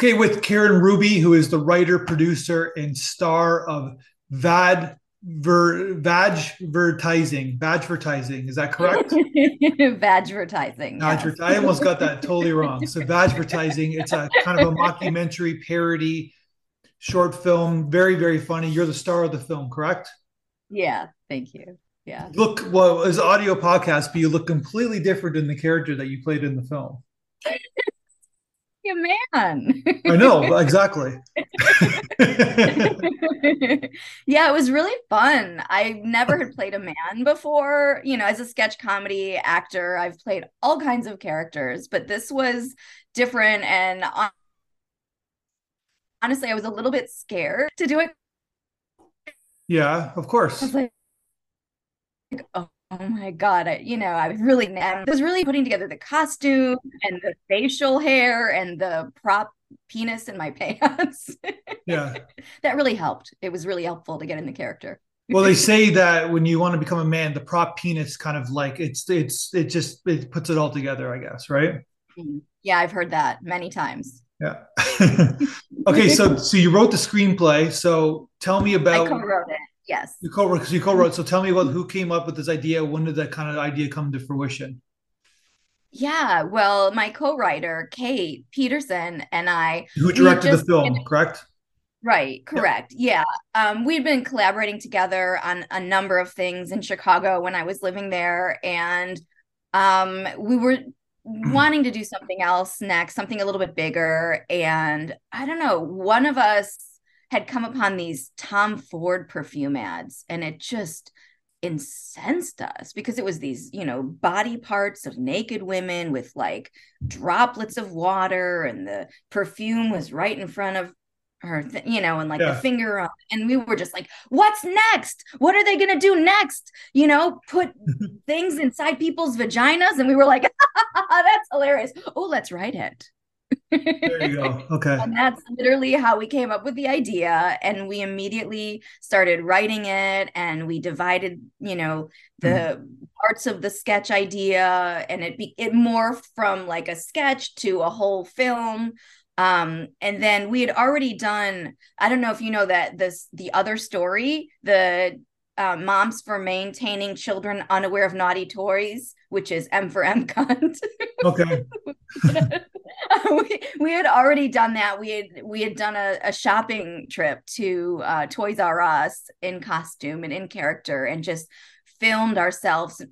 Okay, with Karen Ruby, who is the writer, producer, and star of Vad Ver, Vagvertising. Vagvertising, is that correct? Vagvertising. Vagver- yes. I almost got that totally wrong. So Vagvertising, it's a kind of a mockumentary parody short film, very very funny. You're the star of the film, correct? Yeah, thank you. Yeah. Look, well, as audio podcast, but you look completely different in the character that you played in the film. You man. I know exactly. yeah, it was really fun. I never had played a man before. You know, as a sketch comedy actor, I've played all kinds of characters, but this was different. And honestly, I was a little bit scared to do it. yeah, of I course. like, oh, oh my God. I, you know, I was really, I was really putting together the costume and the facial hair and the prop penis in my pants. Yeah. that really helped. It was really helpful to get in the character. Well, they say that when you want to become a man, the prop penis kind of like it's it's it just it puts it all together, I guess, right? Mm. Yeah, I've heard that many times. Yeah. okay, so so you wrote the screenplay. So tell me I about co-wrote it. Yes. you co-wrote so you co-wrote. So tell me about who came up with this idea. When did that kind of idea come to fruition? Yeah. Well, my co-writer, Kate Peterson, and I, Who directed the film? Correct. Right, Yeah. correct. Yeah. Um, we'd been collaborating together on a number of things in Chicago when I was living there. And um, we were wanting to do something else next, something a little bit bigger. And I don't know, one of us had come upon these Tom Ford perfume ads, and it just incensed us because it was these, you know, body parts of naked women with like droplets of water, and the perfume was right in front of her, th- you know, and like the finger on, and we were just like, what's next? What are they going to do next? You know, put things inside people's vaginas. And we were like, that's hilarious. Oh, let's write it. There you go. Okay. And that's literally how we came up with the idea. And we immediately started writing it and we divided, you know, the parts of the sketch idea and it be it morphed from like a sketch to a whole film. Um, and then we had already done, I don't know if you know that this the other story, the uh, moms for maintaining children unaware of naughty toys, which is M for M cunt. Okay. we, we had already done that. We had we had done a, a shopping trip to uh, Toys R Us in costume and in character, and just filmed ourselves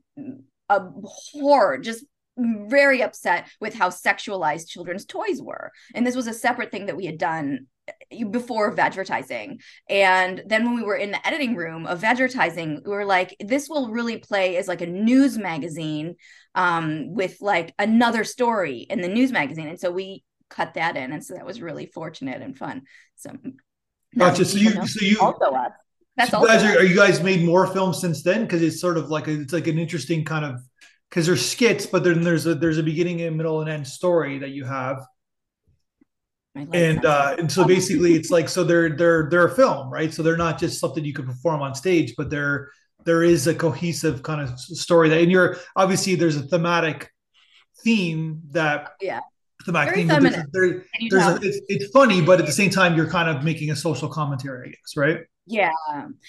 a horror, just very upset with how sexualized children's toys were. And this was a separate thing that we had done before Vagvertising. And then when we were in the editing room of Vagvertising, we were like, this will really play as like a news magazine um, with like another story in the news magazine. And so we cut that in. And so that was really fortunate and fun. So Gotcha. So you so you also us. That's so also guys are, are you guys made more films since then? Because it's sort of like a, it's like an interesting kind of because there's skits, but then there's a there's a beginning and middle and end story that you have. And uh and so basically it's like so they're they're they're a film right? So they're not just something you could perform on stage but there there is a cohesive kind of story that and you're obviously there's a thematic theme that Yeah. thematic Very theme there's, there, there's a, it's, it's funny but at the same time you're kind of making a social commentary i guess right Yeah.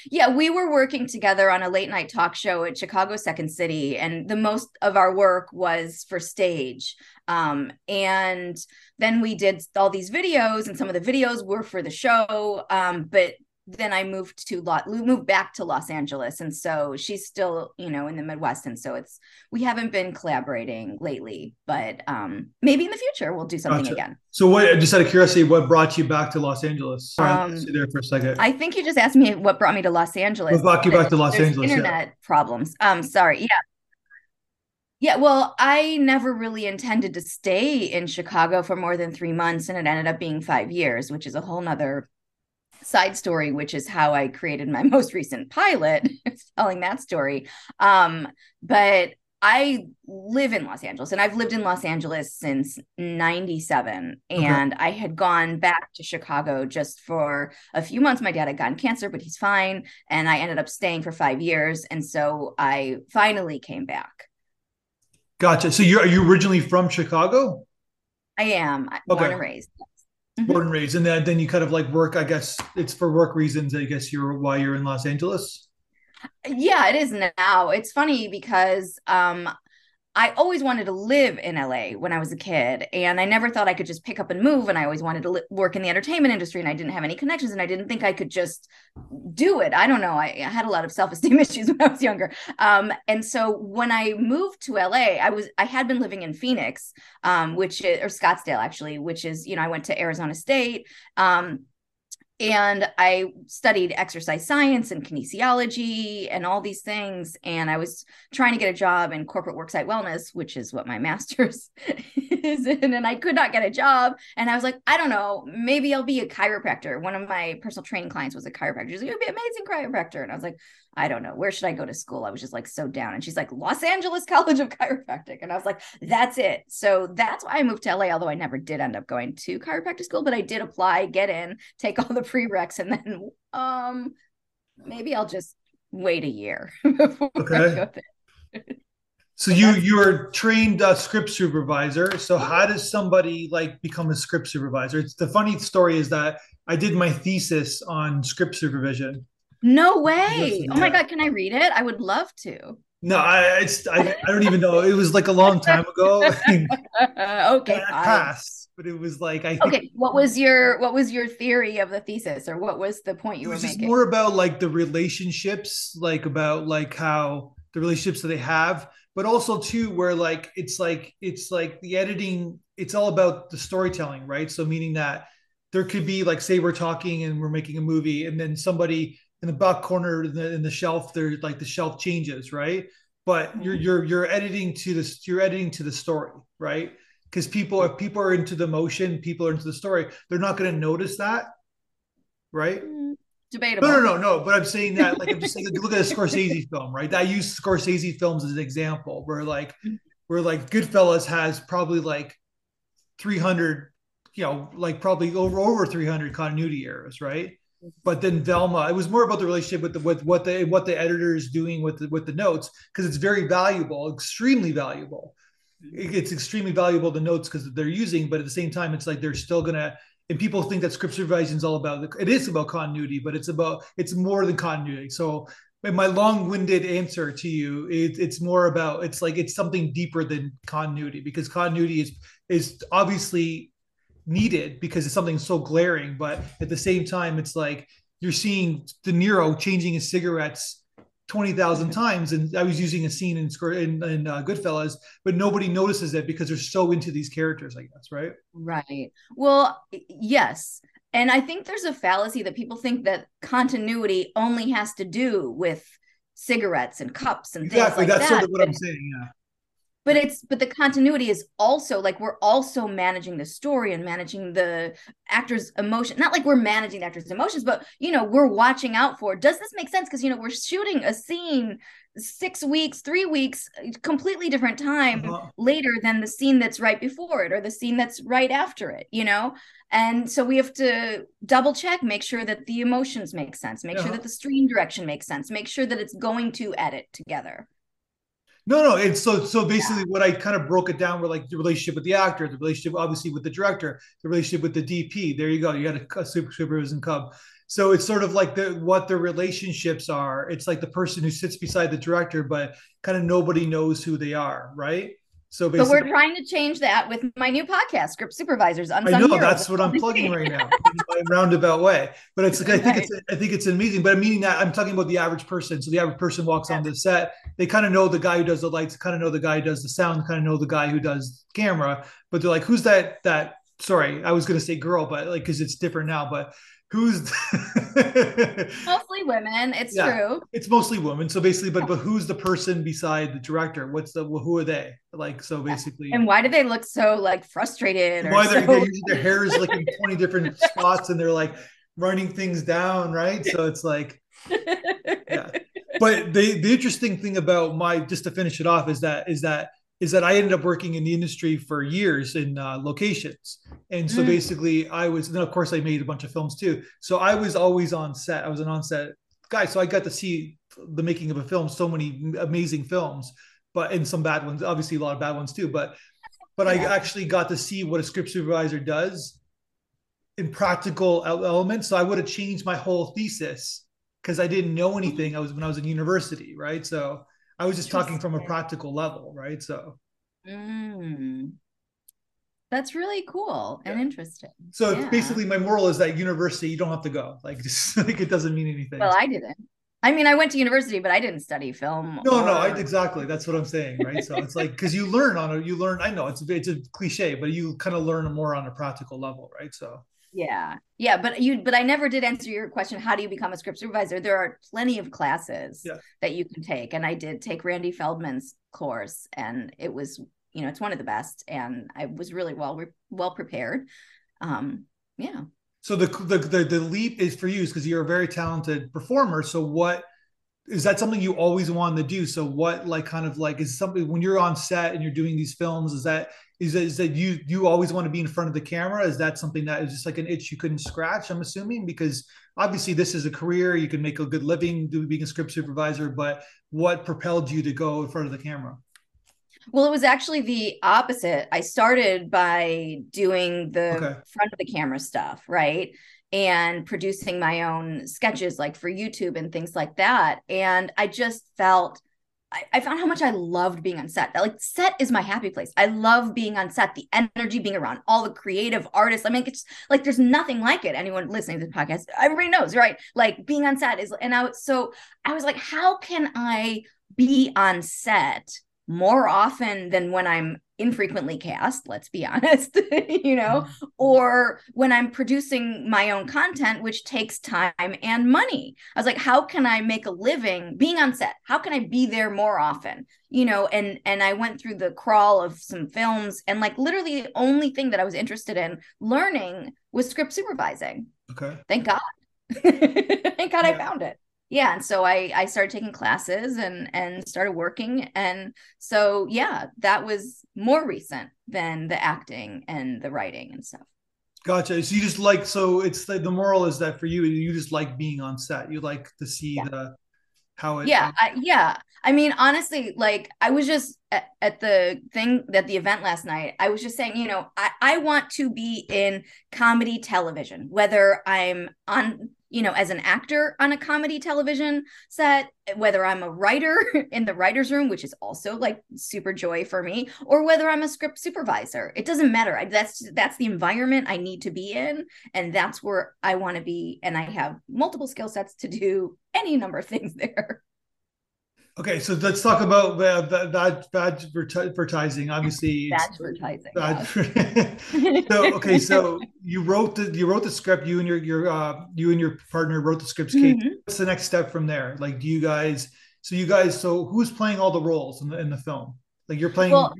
Yeah. We were working together on a late night talk show at Chicago Second City, and the most of our work was for stage. Um, and then we did all these videos, and some of the videos were for the show. Um, but then I moved to Los, moved back to Los Angeles, and so she's still, you know, in the Midwest, and so it's we haven't been collaborating lately, but um, maybe in the future we'll do something Gotcha. again. so what just out of curiosity what brought you back to los angeles sorry Um, there for a second I think you just asked me what brought me to Los Angeles. What brought you back to Los Angeles, yeah. Internet problems. Um, sorry. Yeah. Yeah. Well, I never really intended to stay in Chicago for more than three months, and it ended up being five years, which is a whole nother side story, which is how I created my most recent pilot, telling that story. Um, but I live in Los Angeles and I've lived in Los Angeles since 97. Okay. And I had gone back to Chicago just for a few months. My dad had gotten cancer, but he's fine. And I ended up staying for five years. And so I finally came back. gotcha so you're are you originally from chicago I am born and raised. Born and raised, and then then you kind of like work. I guess it's for work reasons. I guess you're why you're in Los Angeles. Yeah, it is now. It's funny because um, I always wanted to live in LA when I was a kid, and I never thought I could just pick up and move. And I always wanted to li- work in the entertainment industry, and I didn't have any connections, and I didn't think I could just do it. I don't know. I, I had a lot of self esteem issues when I was younger, um, and so when I moved to LA, I was I had been living in Phoenix, um, which is, or Scottsdale actually, which is you know I went to Arizona State. Um, and I studied exercise science and kinesiology and all these things. And I was trying to get a job in corporate worksite wellness, which is what my master's is in. And I could not get a job. And I was like, I don't know, maybe I'll be a chiropractor. One of my personal training clients was a chiropractor. She's like, you'd be amazing chiropractor. And I was like, I don't know, where should I go to school? I was just like so down. And she's like, Los Angeles College of Chiropractic. And I was like, that's it. So that's why I moved to LA, although I never did end up going to chiropractic school, but I did apply, get in, take all the prereqs, and then um maybe I'll just wait a year before okay. So you you're trained uh, script supervisor. So how does somebody like become a script supervisor? It's the funny story is that I did my thesis on script supervision. No way. Oh my God. Can I read it? I would love to. No, I, I, I don't even know. It was like a long time ago. okay. Passed, but it was like I. Okay. What was your What was your theory of the thesis, or what was the point you were making? more about like the relationships, like about like how the relationships that they have, but also too where like it's like it's like the editing. It's all about the storytelling, right? So meaning that there could be like say we're talking and we're making a movie, and then somebody in the back corner in the, in the shelf there like the shelf changes right? But you're mm-hmm. you're you're editing to this you're editing to the story right? Because people if people are into the motion people are into the story. They're not going to notice that right? Mm, debatable no no no no but i'm saying that like i'm just saying look at a scorsese film right? I use scorsese films as an example where like mm-hmm. where like goodfellas has probably like 300 you know like probably over over 300 continuity errors right but then Velma, it was more about the relationship with the with what the what the editor is doing with the with the notes because it's very valuable, extremely valuable. It's extremely valuable the notes because they're using, but at the same time, it's like they're still gonna. And people think that script supervision is all about it is about continuity, but it's about it's more than continuity. So my long-winded answer to you it, it's more about it's like it's something deeper than continuity because continuity is is obviously needed because it's something so glaring. But at the same time, it's like you're seeing De Niro changing his cigarettes 20,000 times. And I was using a scene in, in, in uh, Goodfellas, but nobody notices it because they're so into these characters, I guess, right? Right. Well, yes. And I think there's a fallacy that people think that continuity only has to do with cigarettes and cups and exactly. things like That's that. sort of what I'm saying. Yeah but it's but the continuity is also like we're also managing the story and managing the actors emotion not like we're managing the actors emotions but you know we're watching out for does this make sense because you know we're shooting a scene six weeks three weeks completely different time uh-huh. later than the scene that's right before it or the scene that's right after it you know and so we have to double check make sure that the emotions make sense make uh-huh. sure that the screen direction makes sense make sure that it's going to edit together no, no. It's so so basically what I kind of broke it down were like the relationship with the actor, the relationship obviously with the director, the relationship with the DP. There you go. You got a, a super supervision cub. So it's sort of like the what the relationships are. It's like the person who sits beside the director, but kind of nobody knows who they are, right? So basically, but we're trying to change that with my new podcast, Script Supervisors. Unsung I know Heroes. that's what I'm plugging right now in a roundabout way. But it's like I think it's I think it's amazing. But I'm meaning that I'm talking about the average person. So the average person walks yeah. on the set, they kind of know the guy who does the lights, kind of know the guy who does the sound, kind of know the guy who does camera. But they're like, who's that? That sorry, I was gonna say girl, but like because it's different now. But who's mostly women it's yeah, true. it's mostly women. So basically but but who's the person beside the director? What's the who are they? Like so basically and why do they look so like frustrated why so... they're, their hair is like in 20 different spots and they're like running things down right? So it's like yeah. But the the interesting thing about my just to finish it off is that is that is that I ended up working in the industry for years in uh, locations. And so mm. basically, I was, and of course, I made a bunch of films too. So I was always on set. I was an on set guy. So I got to see the making of a film, so many amazing films, but and some bad ones, obviously, a lot of bad ones too. But but yeah. I actually got to see what a script supervisor does in practical elements. So I would have changed my whole thesis because I didn't know anything. I was when I was in university, right? So I was just talking from a practical level, right? So mm. that's really cool yeah. and interesting. So yeah. basically, my moral is that university you don't have to go. Like just like it doesn't mean anything. Well, I didn't. I mean, I went to university, but I didn't study film. No, or... no, I, exactly. That's what I'm saying, right? So it's like because you learn on a, you learn. I know it's it's a cliche, but you kind of learn more on a practical level, right? So yeah, yeah, but you, but I never did answer your question. How do you become a script supervisor? There are plenty of classes yeah. that you can take, and I did take Randy Feldman's course, and it was, you know, it's one of the best, and I was really well well prepared. Um, yeah. So the the the, the leap is for you because you're a very talented performer. So what is that something you always wanted to do? So what like kind of like is something when you're on set and you're doing these films, is that is that, is that you you always want to be in front of the camera? Is that something that is just like an itch you couldn't scratch? I'm assuming because obviously this is a career you can make a good living doing being a script supervisor, but what propelled you to go in front of the camera? Well, it was actually the opposite. I started by doing the okay. front of the camera stuff, right? And producing my own sketches like for YouTube and things like that. And I just felt I, I found how much I loved being on set. That Like set is my happy place. I love being on set, the energy being around all the creative artists. I mean, it's like there's nothing like it. Anyone listening to the podcast, everybody knows, right? Like being on set is, and I was so I was like, how can I be on set more often than when I'm infrequently cast, let's be honest, you know, mm-hmm. or when I'm producing my own content, which takes time and money. I was like, how can I make a living being on set? How can I be there more often? You know, and and I went through the crawl of some films and like literally the only thing that I was interested in learning was script supervising. Okay. Thank God. Thank God yeah. I found it yeah and so i i started taking classes and and started working and so yeah that was more recent than the acting and the writing and stuff. Gotcha. So you just like so it's the, the moral is that for you you just like being on set. You like to see yeah. the how it yeah I, yeah i mean honestly like i was just at, at, the thing that the event last night i was just saying you know I, I want to be in comedy television whether i'm on you know, as an actor on a comedy television set, whether I'm a writer in the writer's room, which is also like super joy for me, or whether I'm a script supervisor. It doesn't matter. I, that's that's the environment I need to be in, and that's where I want to be. And I have multiple skill sets to do any number of things there. Okay, so let's talk about bad, bad, bad advertising. Obviously, bad advertising. Yeah. so okay, so you wrote the you wrote the script. You and your your uh, you and your partner wrote the scripts. Kate, mm-hmm. what's the next step from there? Like, do you guys? So you guys, so who's playing all the roles in the in the film? Like you're playing. Well,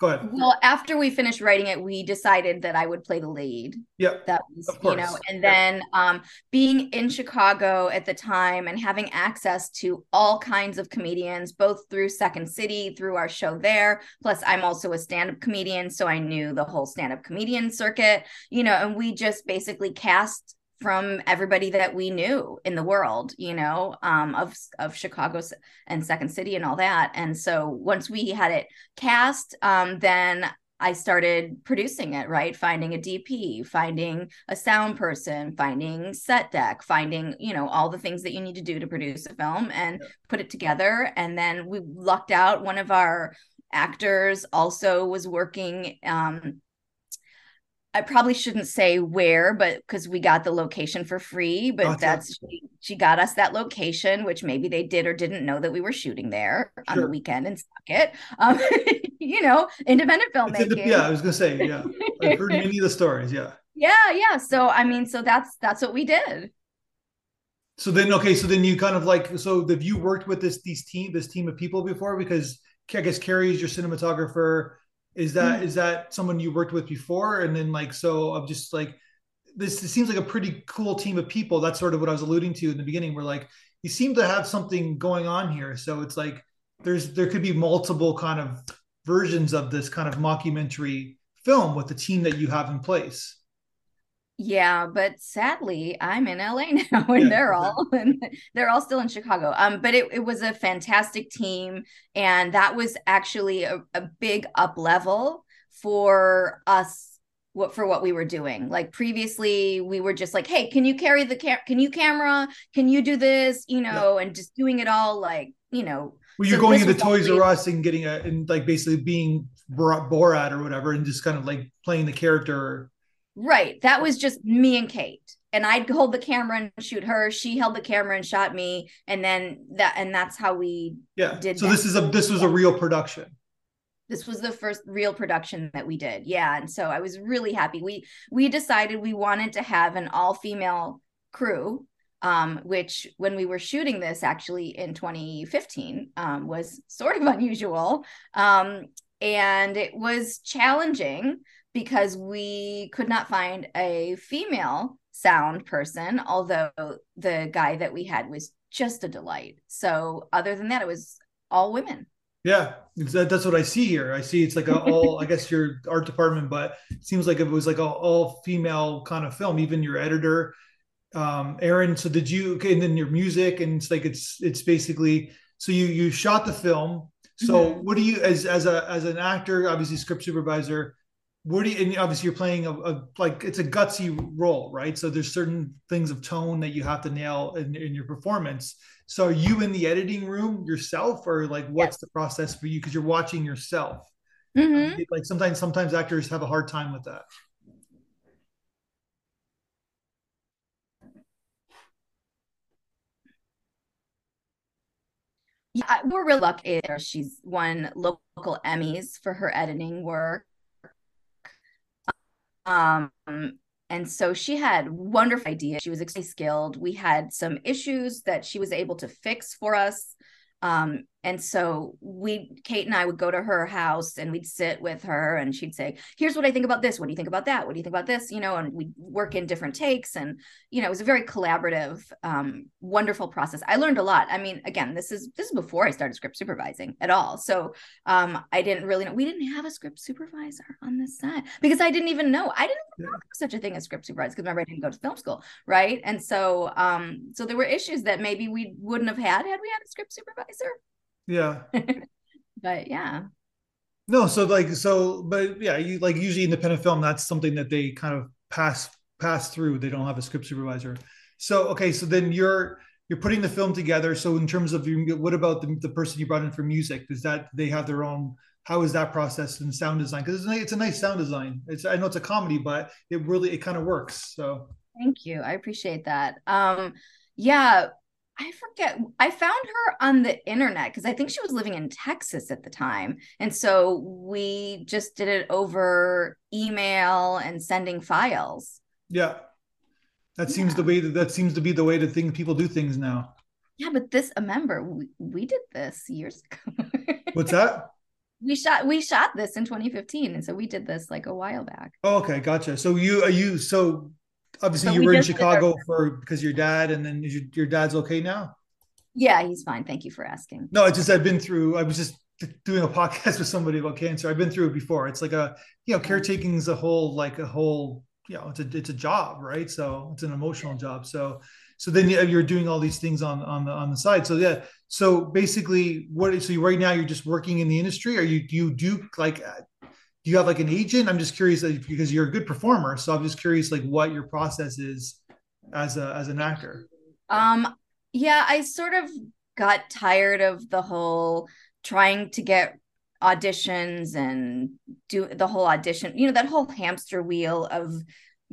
Go ahead. Well, after we finished writing it, we decided that I would play the lead. Yeah. That was, you know, and then um, being in Chicago at the time and having access to all kinds of comedians, both through Second City, through our show there. Plus, I'm also a stand up comedian. So I knew the whole stand up comedian circuit, you know, and we just basically cast from everybody that we knew in the world, you know, um, of of Chicago and Second City and all that. And so once we had it cast, um, then I started producing it, right? Finding a DP, finding a sound person, finding set deck, finding, you know, all the things that you need to do to produce a film and yeah. put it together. And then we lucked out one of our actors also was working um, I probably shouldn't say where, but because we got the location for free, but that's she, she, got us that location, which maybe they did or didn't know that we were shooting there sure. on the weekend in Socket. Um, you know, independent filmmaking. yeah, I was gonna say, yeah, I've heard many of the stories. Yeah, yeah, yeah. So I mean, so that's that's what we did. So then, okay, so then you kind of like, so have you worked with this these team this team of people before? Because I guess Carrie's your cinematographer is that mm-hmm. is that someone you worked with before? And then like so I'm just like this seems like a pretty cool team of people. That's sort of what I was alluding to in the beginning. Where like you seem to have something going on here. So it's like there's there could be multiple kind of versions of this kind of mockumentary film with the team that you have in place. Yeah, but sadly, I'm in LA now, and yeah, they're all and they're all still in Chicago. Um, but it, it was a fantastic team, and that was actually a, a big up level for us what for what we were doing. Like previously, we were just like, "Hey, can you carry the cam? Can you camera? Can you do this? You know?" Yeah. And just doing it all like you know. Well, you're so going into Toys R Us and getting a and like basically being Borat or whatever, and just kind of like playing the character. Right. That was just me and Kate and I'd hold the camera and shoot her. She held the camera and shot me, and then that and that's how we yeah. did. So that. this is a this was a real production. This was the first real production that we did. Yeah, and so I was really happy. We we decided we wanted to have an all female crew, um, which when we were shooting this actually in 2015 um, was sort of unusual, um, and it was challenging because we could not find a female sound person, although the guy that we had was just a delight. So, other than that, it was all women. Yeah, that's what I see here. I see it's like a all, I guess your art department, but it seems like it was like a all female kind of film. Even your editor, um, Aaron. So did you? Okay, and then your music, and it's like it's it's basically so you you shot the film. So mm-hmm. what do you as as a as an actor, obviously script supervisor? Where do you and obviously you're playing a, a, like it's a gutsy role right? So there's certain things of tone that you have to nail in, in your performance. So are you in the editing room yourself or like what's yes. the process for you? Because you're watching yourself. Mm-hmm. like sometimes sometimes actors have a hard time with that. Yeah we're real lucky she's won local emmys for her editing work um, and so she had wonderful ideas. She was extremely skilled. We had some issues that she was able to fix for us. Um, and so we, Kate and I would go to her house and we'd sit with her and she'd say, here's what I think about this. What do you think about that? What do you think about this? You know, and we'd work in different takes. And, you know, it was a very collaborative, um, wonderful process. I learned a lot. I mean, again, this is, this is before I started script supervising at all. So, um, I didn't really know, we didn't have a script supervisor on this set because I didn't even know, I didn't know such a thing as script supervisor because remember I didn't go to film school. Right. And so, um, so there were issues that maybe we wouldn't have had had we had a script supervisor yeah. but yeah. No, so like so, but yeah, you like usually independent film, that's something that they kind of pass pass through. They don't have a script supervisor. So okay, so then you're you're putting the film together. So in terms of you, what about the, the person you brought in for music? Does that they have their own? How is that process in sound design? Because it's, it's a nice sound design. It's I know it's a comedy, but it really it kind of works. So thank you, I appreciate that. Um, yeah, I forget. I found her on the internet because I think she was living in Texas at the time. And so we just did it over email and sending files. Yeah. That yeah. seems the way that that seems to be the way to think people do things now. Yeah, but this remember we, we did this years ago. What's that? We shot we shot this in 2015 and so we did this like a while back. Oh, okay, gotcha. So you are you so obviously you we were in Chicago for because your dad, and then your, your dad's okay now. Yeah, he's fine. Thank you for asking. No, I just I've been through. I was just doing a podcast with somebody about cancer. I've been through it before. It's like a you know caretaking is a whole like a whole you know it's a it's a job right. So it's an emotional job. So so then you're doing all these things on on the on the side. So yeah. So basically, what? So right now you're just working in the industry. Are you do you do like do you have like an agent? I'm just curious because you're a good performer. So I'm just curious like what your process is as a as an actor. Um yeah, I sort of got tired of the whole trying to get auditions and do the whole audition, you know, that whole hamster wheel of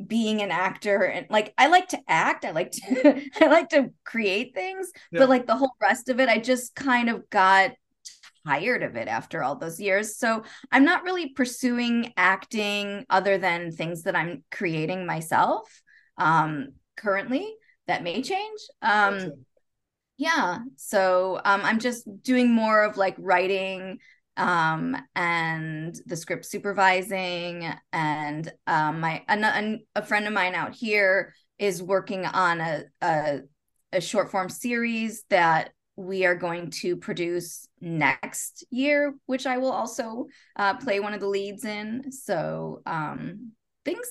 being an actor and like I like to act, I like to I like to create things, yeah. but like the whole rest of it I just kind of got tired of it after all those years. So I'm not really pursuing acting other than things that I'm creating myself um, currently. That may change. Um, yeah. So um, I'm just doing more of like writing um, and the script supervising. And um, my a, a friend of mine out here is working on a, a a short form series that we are going to produce next year, which I will also uh, play one of the leads in. So um, things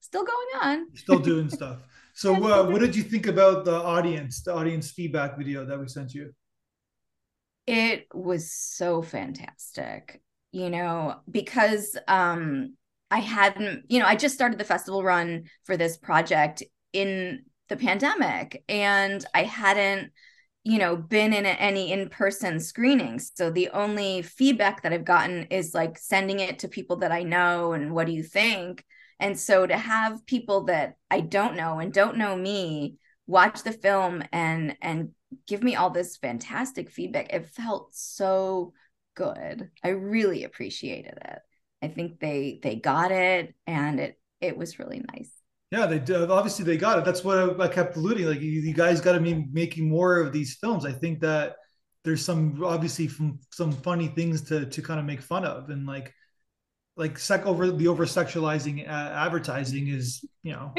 still going on. still doing stuff. So, uh, what did you think about the audience, the audience feedback video that we sent you? It was so fantastic, you know, because um, I hadn't, you know, I just started the festival run for this project in the pandemic and I hadn't, you know, been in any in person screenings. So the only feedback that I've gotten is like sending it to people that I know and what do you think? And so to have people that I don't know and don't know me watch the film and and give me all this fantastic feedback, it felt so good. I really appreciated it. I think they they got it and it it was really nice. Yeah, they obviously they got it. That's what I, kept alluding. Like you, you guys got to be making more of these films. I think that there's some obviously from some funny things to to kind of make fun of, and like like sec over the over sexualizing uh, advertising is you know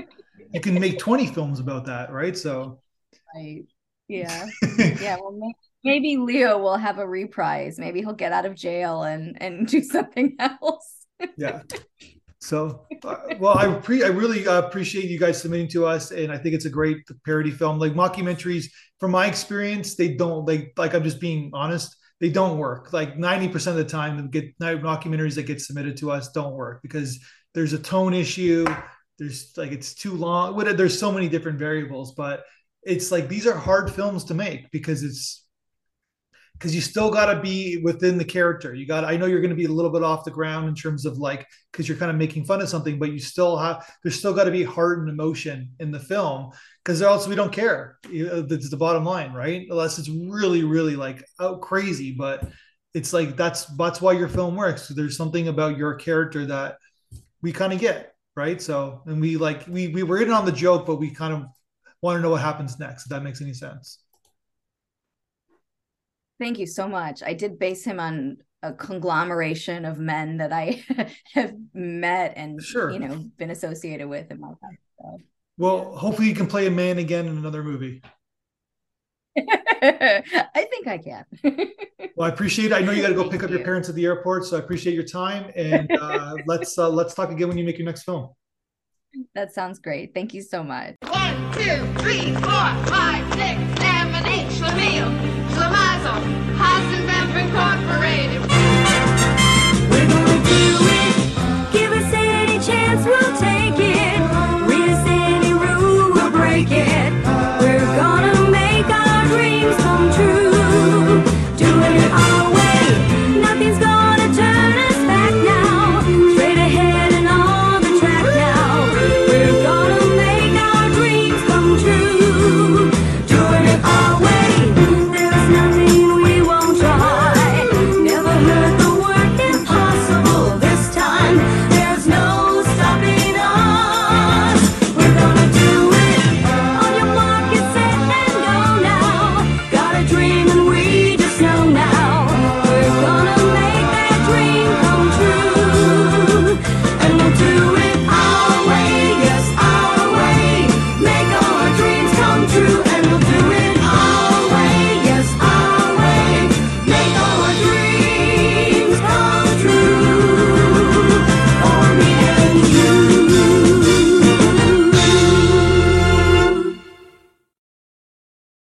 you can make 20 films about that, right? So, right, yeah, yeah. Well, maybe, maybe Leo will have a reprise. Maybe he'll get out of jail and and do something else. yeah. So, uh, well, I pre- I really uh, appreciate you guys submitting to us, and I think it's a great parody film. Like mockumentaries, from my experience, they don't like like I'm just being honest. They don't work. Like 90% of the time, the get mockumentaries that get submitted to us don't work because there's a tone issue. There's like it's too long. There's so many different variables, but it's like these are hard films to make because it's because you still got to be within the character. You got. I know you're going to be a little bit off the ground in terms of like because you're kind of making fun of something, but you still have. There's still got to be heart and emotion in the film because else we don't care. Uh, that's the bottom line, right? Unless it's really, really like out crazy, but it's like that's that's why your film works. There's something about your character that we kind of get, right? So and we like we we were in on the joke, but we kind of want to know what happens next. If that makes any sense. Thank you so much. I did base him on a conglomeration of men that I have met and sure. you know been associated with in my life. So, well, hopefully you can play a man again in another movie. I think I can. well, I appreciate it. I know you got to go pick up you. your parents at the airport, so I appreciate your time. And uh, let's uh, let's talk again when you make your next film. That sounds great. Thank you so much. One, two, three, four, five, six, seven, eight. Schlemiel, Hasenpfeffer We're gonna do it.